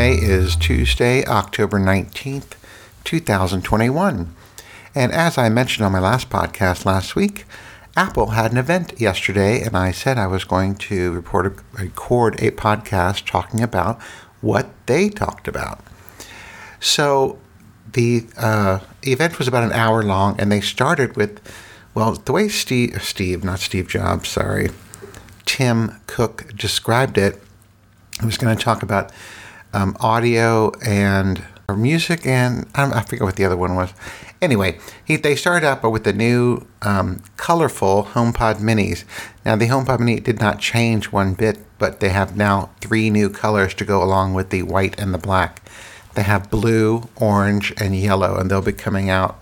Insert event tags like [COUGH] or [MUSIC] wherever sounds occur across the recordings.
Today is Tuesday, October 19th, 2021. And as I mentioned on my last podcast last week, Apple had an event yesterday, and I said I was going to report record a podcast talking about what they talked about. So the uh, event was about an hour long, and they started with, well, the way Steve, Steve, not Steve Jobs, sorry, Tim Cook described it. I was going to talk about um, audio and music, and I, I forget what the other one was. Anyway, he, they started out with the new um, colorful HomePod Minis. Now, the HomePod Mini did not change one bit, but they have now three new colors to go along with the white and the black. They have blue, orange, and yellow, and they'll be coming out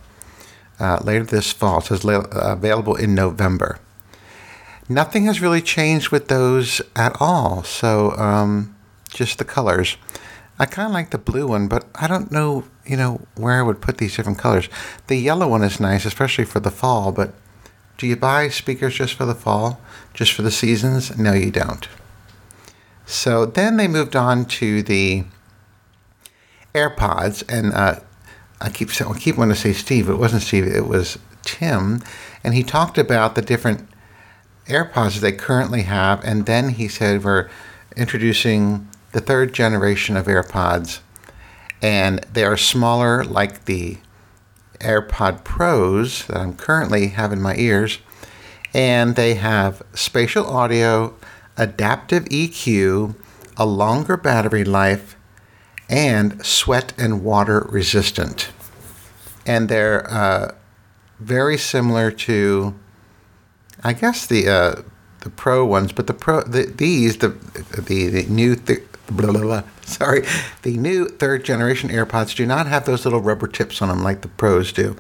uh, later this fall. So it's available in November. Nothing has really changed with those at all. So um, just the colors. I kind of like the blue one, but I don't know, you know, where I would put these different colors. The yellow one is nice, especially for the fall, but do you buy speakers just for the fall, just for the seasons? No, you don't. So then they moved on to the AirPods, and uh, I keep I keep wanting to say Steve. It wasn't Steve. It was Tim, and he talked about the different AirPods they currently have, and then he said we're introducing the third generation of AirPods, and they are smaller, like the AirPod Pros that I'm currently have in my ears, and they have spatial audio, adaptive EQ, a longer battery life, and sweat and water resistant. And they're uh, very similar to, I guess the uh, the pro ones, but the pro the, these the the, the new th- blah, blah, blah, sorry the new third generation AirPods do not have those little rubber tips on them like the pros do,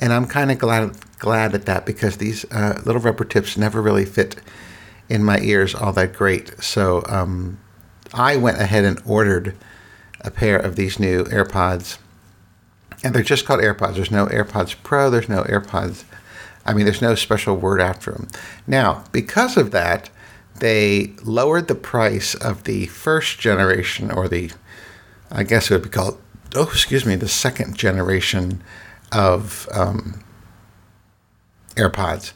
and I'm kind of glad glad at that because these uh, little rubber tips never really fit in my ears all that great. So um, I went ahead and ordered a pair of these new AirPods. And they're just called AirPods. There's no AirPods Pro, there's no AirPods. I mean, there's no special word after them. Now, because of that, they lowered the price of the first generation, or the, I guess it would be called, oh, excuse me, the second generation of um, AirPods.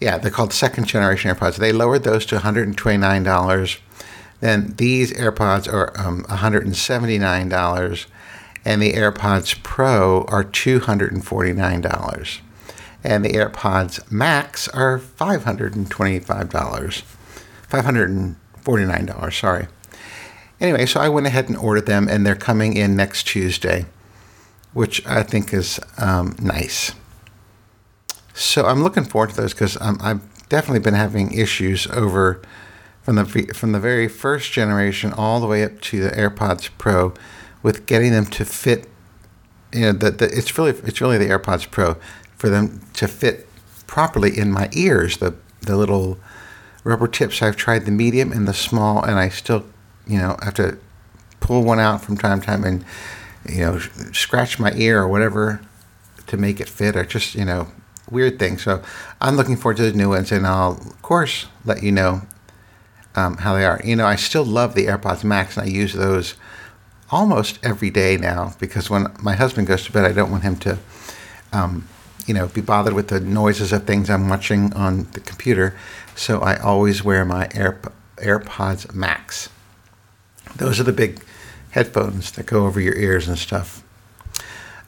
Yeah, they're called second generation AirPods. They lowered those to $129 then these AirPods are um, $179, and the AirPods Pro are $249. And the AirPods Max are $525. $549, sorry. Anyway, so I went ahead and ordered them, and they're coming in next Tuesday, which I think is um, nice. So I'm looking forward to those because um, I've definitely been having issues over from the from the very first generation all the way up to the AirPods Pro with getting them to fit. You know, the, the, it's really it's really the AirPods Pro for them to fit properly in my ears. The the little rubber tips. I've tried the medium and the small, and I still, you know, have to pull one out from time to time and you know scratch my ear or whatever to make it fit, or just you know weird thing. So I'm looking forward to the new ones, and I'll of course let you know um, how they are. You know, I still love the AirPods Max, and I use those almost every day now because when my husband goes to bed, I don't want him to, um, you know, be bothered with the noises of things I'm watching on the computer. So I always wear my Air, AirPods Max. Those are the big headphones that go over your ears and stuff.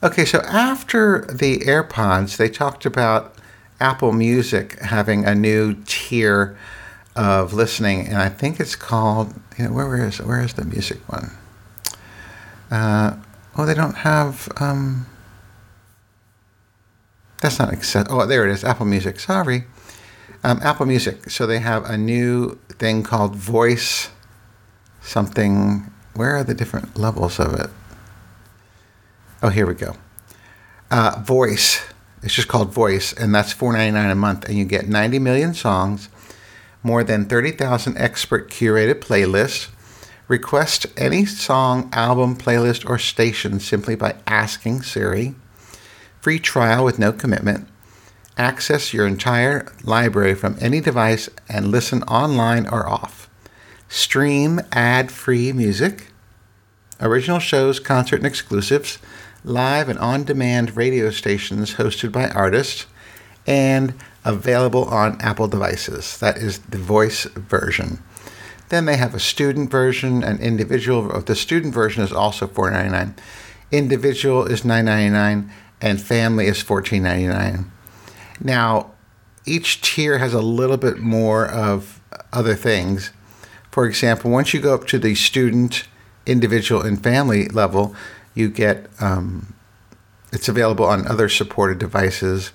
Okay, so after the AirPods, they talked about Apple Music having a new tier of listening, and I think it's called. You know, where is where is the music one? Uh, oh, they don't have. Um, that's not access. Oh, there it is. Apple Music. Sorry, um, Apple Music. So they have a new thing called Voice. Something. Where are the different levels of it? Oh, here we go. Uh, Voice. It's just called Voice, and that's four ninety nine a month, and you get ninety million songs more than 30,000 expert curated playlists. Request any song, album, playlist, or station simply by asking Siri. Free trial with no commitment. Access your entire library from any device and listen online or off. Stream ad free music. original shows, concert and exclusives, live and on demand radio stations hosted by artists, and available on Apple devices. That is the voice version. Then they have a student version, an individual. The student version is also $4.99. Individual is $9.99, and family is $14.99. Now, each tier has a little bit more of other things. For example, once you go up to the student, individual, and family level, you get um, it's available on other supported devices,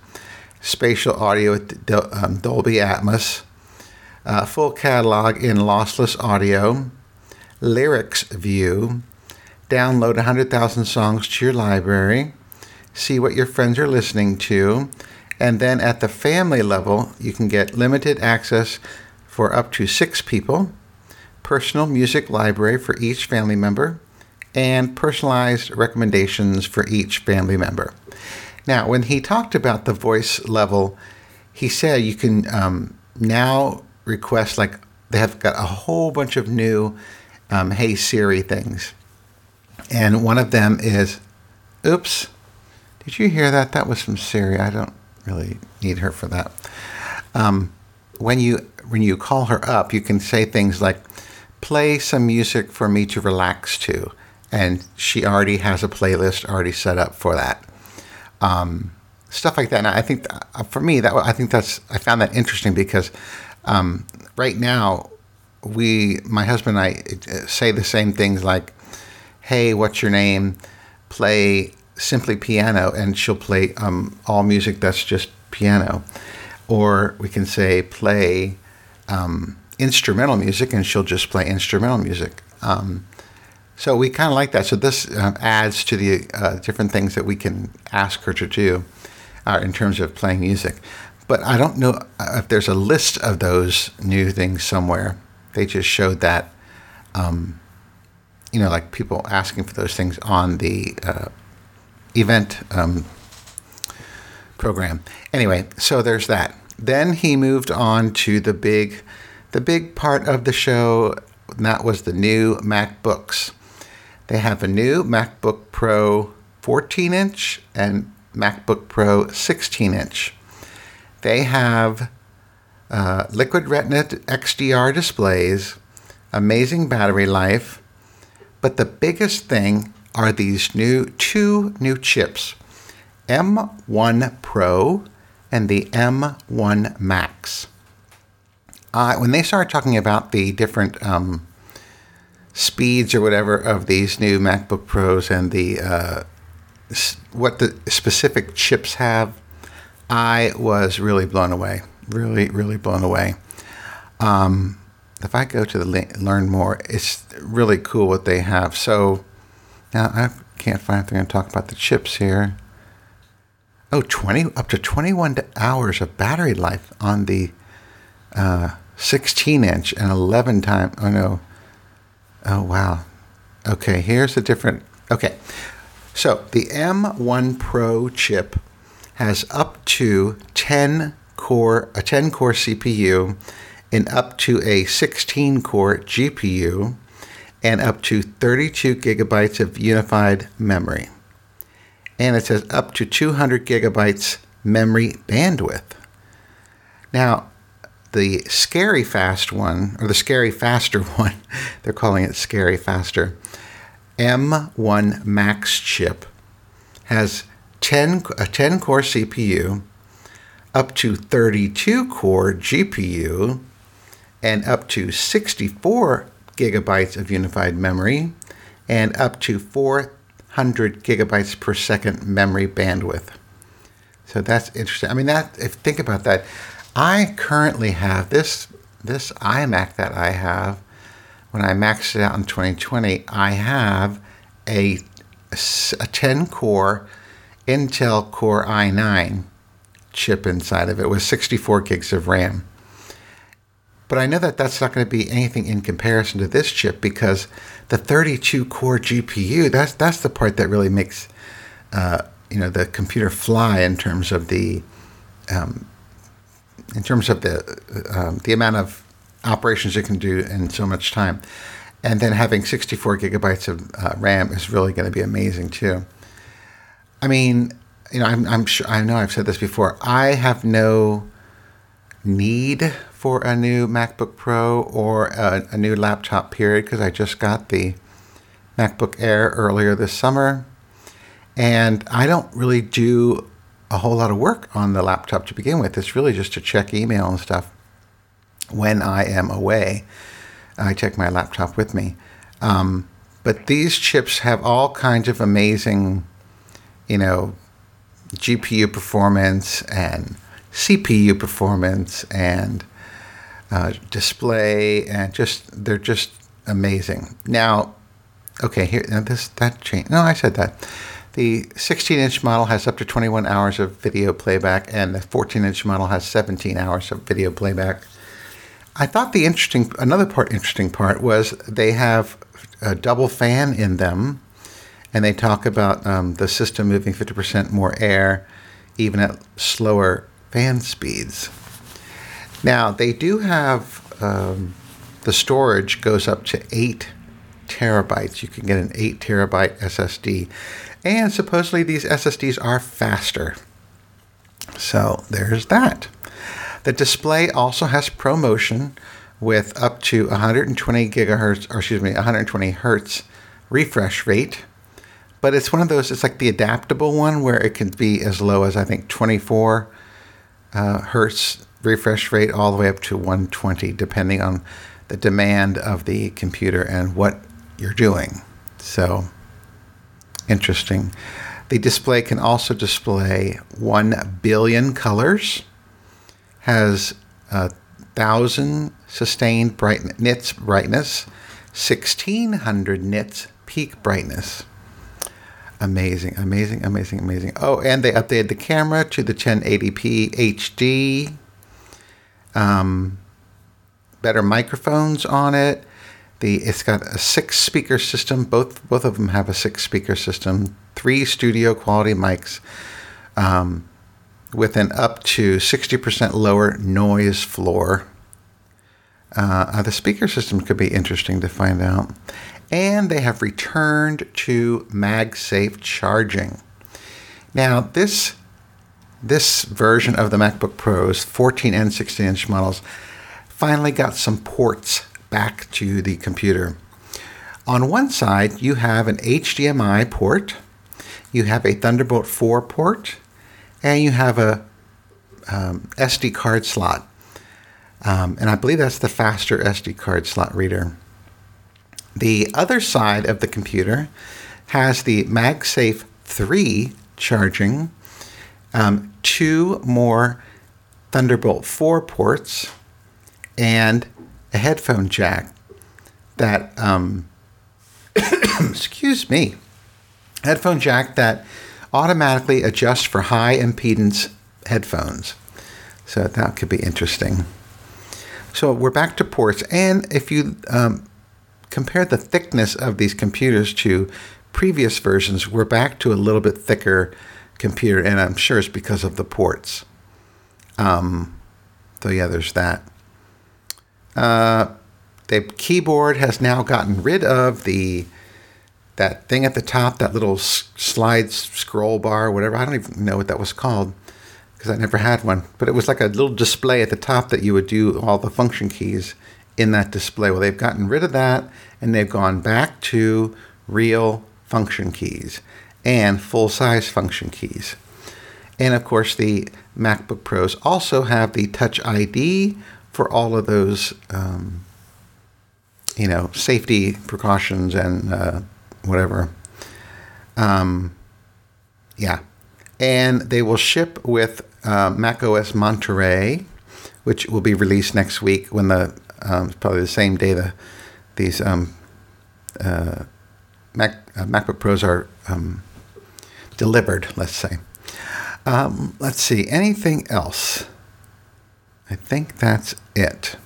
spatial audio with um, Dolby Atmos, uh, full catalog in lossless audio, lyrics view, download 100,000 songs to your library, see what your friends are listening to, and then at the family level, you can get limited access for up to six people, personal music library for each family member, and personalized recommendations for each family member. Now, when he talked about the voice level, he said you can um, now request, like, they have got a whole bunch of new um, Hey Siri things. And one of them is, oops, did you hear that? That was from Siri. I don't really need her for that. Um, when you when you call her up, you can say things like, "Play some music for me to relax to," and she already has a playlist already set up for that. Um, stuff like that. And I think uh, for me that I think that's I found that interesting because um, right now we my husband and I uh, say the same things like, "Hey, what's your name?" Play simply piano, and she'll play um, all music that's just piano. Or we can say play um, instrumental music, and she'll just play instrumental music. Um, so we kind of like that. So this uh, adds to the uh, different things that we can ask her to do uh, in terms of playing music. But I don't know uh, if there's a list of those new things somewhere. They just showed that, um, you know, like people asking for those things on the uh, event um, program. Anyway, so there's that. Then he moved on to the big, the big part of the show. And that was the new MacBooks. They have a new MacBook Pro 14 inch and MacBook Pro 16 inch. They have uh, Liquid Retina XDR displays, amazing battery life, but the biggest thing are these new two new chips, M1 Pro and the M1 Max. Uh, when they started talking about the different um, speeds or whatever of these new MacBook Pros and the uh, what the specific chips have, I was really blown away. Really, really blown away. Um, if I go to the learn more, it's really cool what they have. So now I can't find if they're going to talk about the chips here. Oh, 20 up to 21 hours of battery life on the uh, 16 inch and 11 time. Oh no. Oh wow. Okay, here's a different. Okay, so the M1 Pro chip has up to 10 core a 10 core CPU and up to a 16 core GPU and up to 32 gigabytes of unified memory. And it says up to 200 gigabytes memory bandwidth. Now, the scary fast one, or the scary faster [LAUGHS] one, they're calling it scary faster, M1 Max chip has 10, a 10 core CPU, up to 32 core GPU, and up to 64 gigabytes of unified memory and up to 400 gigabytes per second memory bandwidth. So that's interesting. I mean, that if think about that, I currently have this this iMac that I have. When I maxed it out in 2020, I have a a 10 core Intel Core i9 chip inside of it with 64 gigs of RAM. But I know that that's not going to be anything in comparison to this chip because the 32 core GPU that's that's the part that really makes uh, you know the computer fly in terms of the um, in terms of the um, the amount of operations it can do in so much time. and then having 64 gigabytes of uh, RAM is really going to be amazing too. I mean, you know, I'm, I'm sure I know I've said this before. I have no need for a new MacBook Pro or a, a new laptop, period, because I just got the MacBook Air earlier this summer. And I don't really do a whole lot of work on the laptop to begin with. It's really just to check email and stuff when I am away. I take my laptop with me. Um, but these chips have all kinds of amazing, you know, GPU performance and CPU performance and uh, display and just they're just amazing. Now, okay, here now this that change. No, I said that. The 16-inch model has up to 21 hours of video playback, and the 14-inch model has 17 hours of video playback. I thought the interesting, another part, interesting part was they have a double fan in them, and they talk about um, the system moving 50% more air, even at slower fan speeds. Now they do have um, the storage goes up to eight terabytes. You can get an eight terabyte SSD, and supposedly these SSDs are faster. So there's that. The display also has ProMotion with up to 120 gigahertz, or excuse me, 120 hertz refresh rate. But it's one of those, it's like the adaptable one where it can be as low as I think 24 uh, hertz refresh rate all the way up to 120, depending on the demand of the computer and what you're doing. So, interesting. The display can also display 1 billion colors has a thousand sustained bright nits brightness, 1600 nits peak brightness. Amazing, amazing, amazing, amazing. Oh, and they updated the camera to the 1080p HD. Um, better microphones on it. The it's got a six speaker system. Both both of them have a six speaker system. Three studio quality mics. Um, with an up to 60% lower noise floor. Uh, the speaker system could be interesting to find out. And they have returned to MagSafe charging. Now, this this version of the MacBook Pros, 14 and 16 inch models, finally got some ports back to the computer. On one side, you have an HDMI port, you have a Thunderbolt 4 port, and you have a um, SD card slot. Um, and I believe that's the faster SD card slot reader. The other side of the computer has the MagSafe 3 charging, um, two more Thunderbolt 4 ports, and a headphone jack that, um, [COUGHS] excuse me, headphone jack that automatically adjusts for high impedance headphones. So that could be interesting. So we're back to ports. And if you um, compare the thickness of these computers to previous versions, we're back to a little bit thicker computer. And I'm sure it's because of the ports. Um, so yeah, there's that. Uh, the keyboard has now gotten rid of the that thing at the top, that little slide scroll bar, whatever. I don't even know what that was called because I never had one. But it was like a little display at the top that you would do all the function keys in that display. Well, they've gotten rid of that and they've gone back to real function keys and full size function keys. And of course, the MacBook Pros also have the Touch ID for all of those, um, you know, safety precautions and uh, whatever. Um, yeah. And they will ship with uh, Mac OS Monterey, which will be released next week when the um, probably the same day the these um, uh, Mac uh, MacBook Pros are um, delivered. Let's say. Um, let's see. Anything else? I think that's it.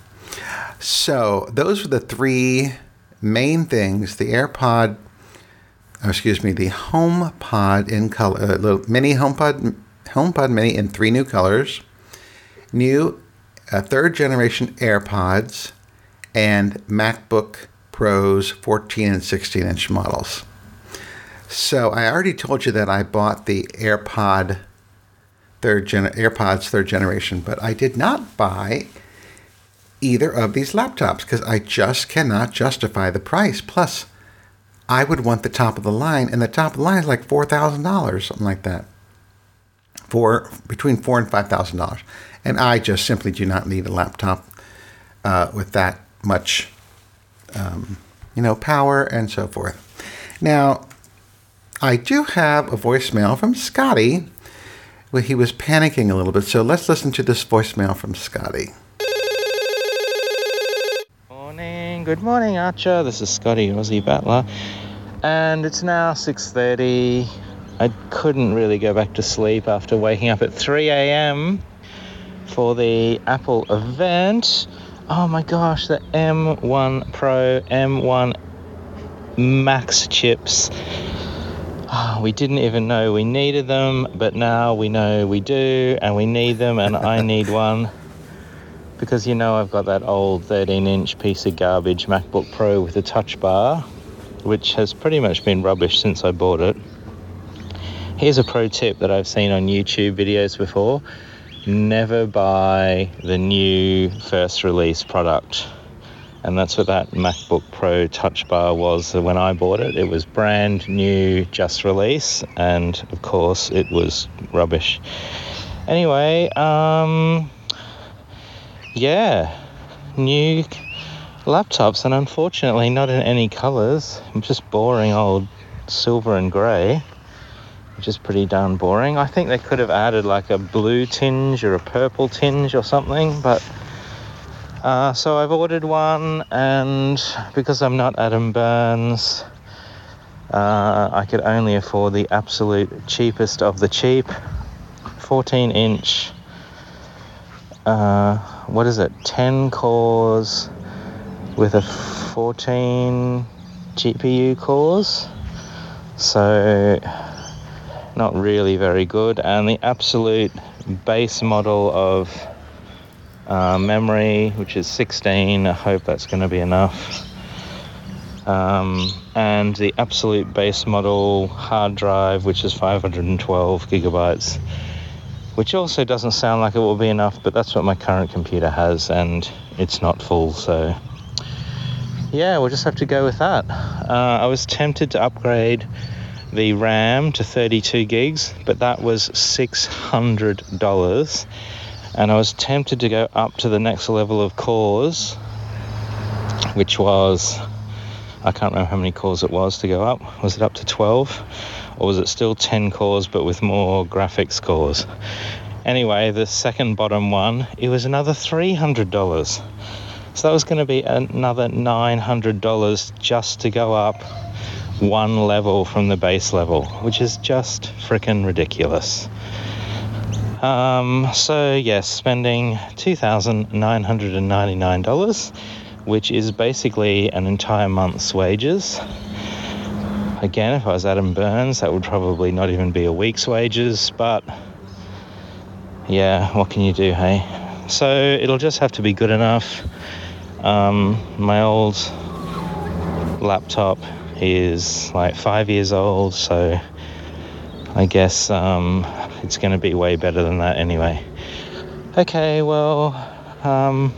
So those are the three main things: the AirPod oh, excuse me, the HomePod in color, uh, little mini HomePod, HomePod Mini in three new colors, new uh, third generation AirPods, and MacBook Pros 14 and 16 inch models. So I already told you that I bought the AirPod third gen- AirPods third generation, but I did not buy either of these laptops because I just cannot justify the price. Plus, I would want the top of the line, and the top of the line is like four thousand dollars, something like that. For between four and five thousand dollars, and I just simply do not need a laptop uh, with that much, um, you know, power and so forth. Now, I do have a voicemail from Scotty. where he was panicking a little bit, so let's listen to this voicemail from Scotty. Morning, good morning, Archer. This is Scotty Aussie Battler, and it's now 6:30. I couldn't really go back to sleep after waking up at 3 a.m. for the Apple event. Oh my gosh, the M1 Pro, M1 Max chips. Oh, we didn't even know we needed them, but now we know we do, and we need them, and I [LAUGHS] need one because you know I've got that old 13 inch piece of garbage MacBook Pro with a touch bar, which has pretty much been rubbish since I bought it. Here's a pro tip that I've seen on YouTube videos before never buy the new first release product. And that's what that MacBook Pro Touch Bar was when I bought it. It was brand new, just release, and of course, it was rubbish. Anyway, um, yeah, new laptops, and unfortunately, not in any colors. Just boring old silver and grey, which is pretty darn boring. I think they could have added like a blue tinge or a purple tinge or something, but. Uh, so I've ordered one, and because I'm not Adam Burns, uh, I could only afford the absolute cheapest of the cheap. 14 inch uh, what is it? 10 cores with a 14 GPU cores. So not really very good. And the absolute base model of uh, memory which is 16 I hope that's going to be enough. Um, and the absolute base model hard drive which is 512 gigabytes which also doesn't sound like it will be enough, but that's what my current computer has, and it's not full, so yeah, we'll just have to go with that. Uh, I was tempted to upgrade the RAM to 32 gigs, but that was $600, and I was tempted to go up to the next level of cores, which was I can't remember how many cores it was to go up. Was it up to 12? or was it still 10 cores but with more graphics cores? Anyway, the second bottom one, it was another $300. So that was going to be another $900 just to go up one level from the base level, which is just freaking ridiculous. Um, so, yes, spending $2,999, which is basically an entire month's wages Again, if I was Adam Burns, that would probably not even be a week's wages, but yeah, what can you do, hey? So it'll just have to be good enough. Um, my old laptop is like five years old, so I guess um, it's going to be way better than that anyway. Okay, well, um,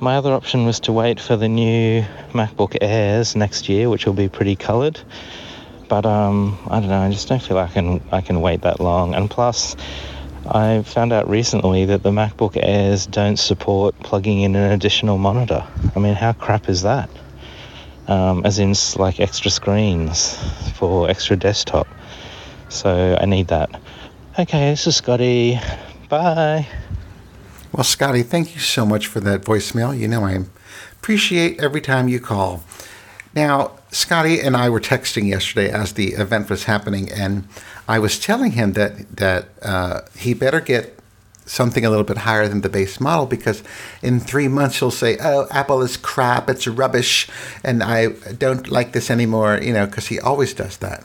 my other option was to wait for the new MacBook Airs next year, which will be pretty coloured. But um, I don't know. I just don't feel I can I can wait that long. And plus, I found out recently that the MacBook Airs don't support plugging in an additional monitor. I mean, how crap is that? Um, as in, like extra screens for extra desktop. So I need that. Okay, this is Scotty. Bye. Well, Scotty, thank you so much for that voicemail. You know, I appreciate every time you call. Now, Scotty and I were texting yesterday as the event was happening, and I was telling him that that uh, he better get something a little bit higher than the base model because in three months he'll say, "Oh, Apple is crap. It's rubbish, and I don't like this anymore." You know, because he always does that.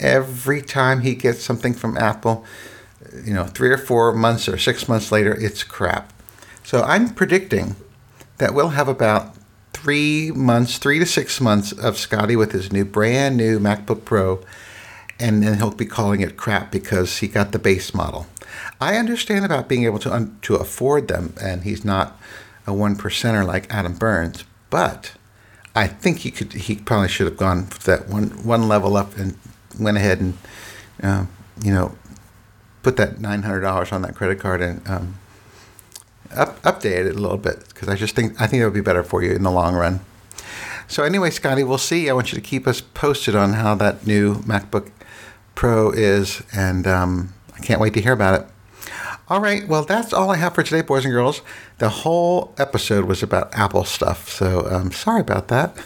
Every time he gets something from Apple, you know, three or four months or six months later, it's crap. So I'm predicting that we'll have about three months, three to six months of Scotty with his new brand new MacBook Pro, and then he'll be calling it crap because he got the base model. I understand about being able to un- to afford them, and he's not a one percenter like Adam Burns, but I think he could. He probably should have gone that one one level up and went ahead and uh, you know put that nine hundred dollars on that credit card and um, up, update it a little bit because I just think I think it would be better for you in the long run. So anyway, Scotty, we'll see. I want you to keep us posted on how that new MacBook Pro is, and um, I can't wait to hear about it. All right, well, that's all I have for today, boys and girls. The whole episode was about Apple stuff, so um, sorry about that.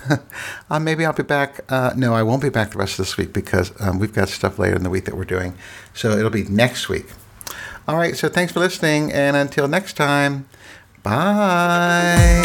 [LAUGHS] uh, maybe I'll be back. Uh, no, I won't be back the rest of this week because um, we've got stuff later in the week that we're doing. So it'll be next week. All right, so thanks for listening, and until next time, bye.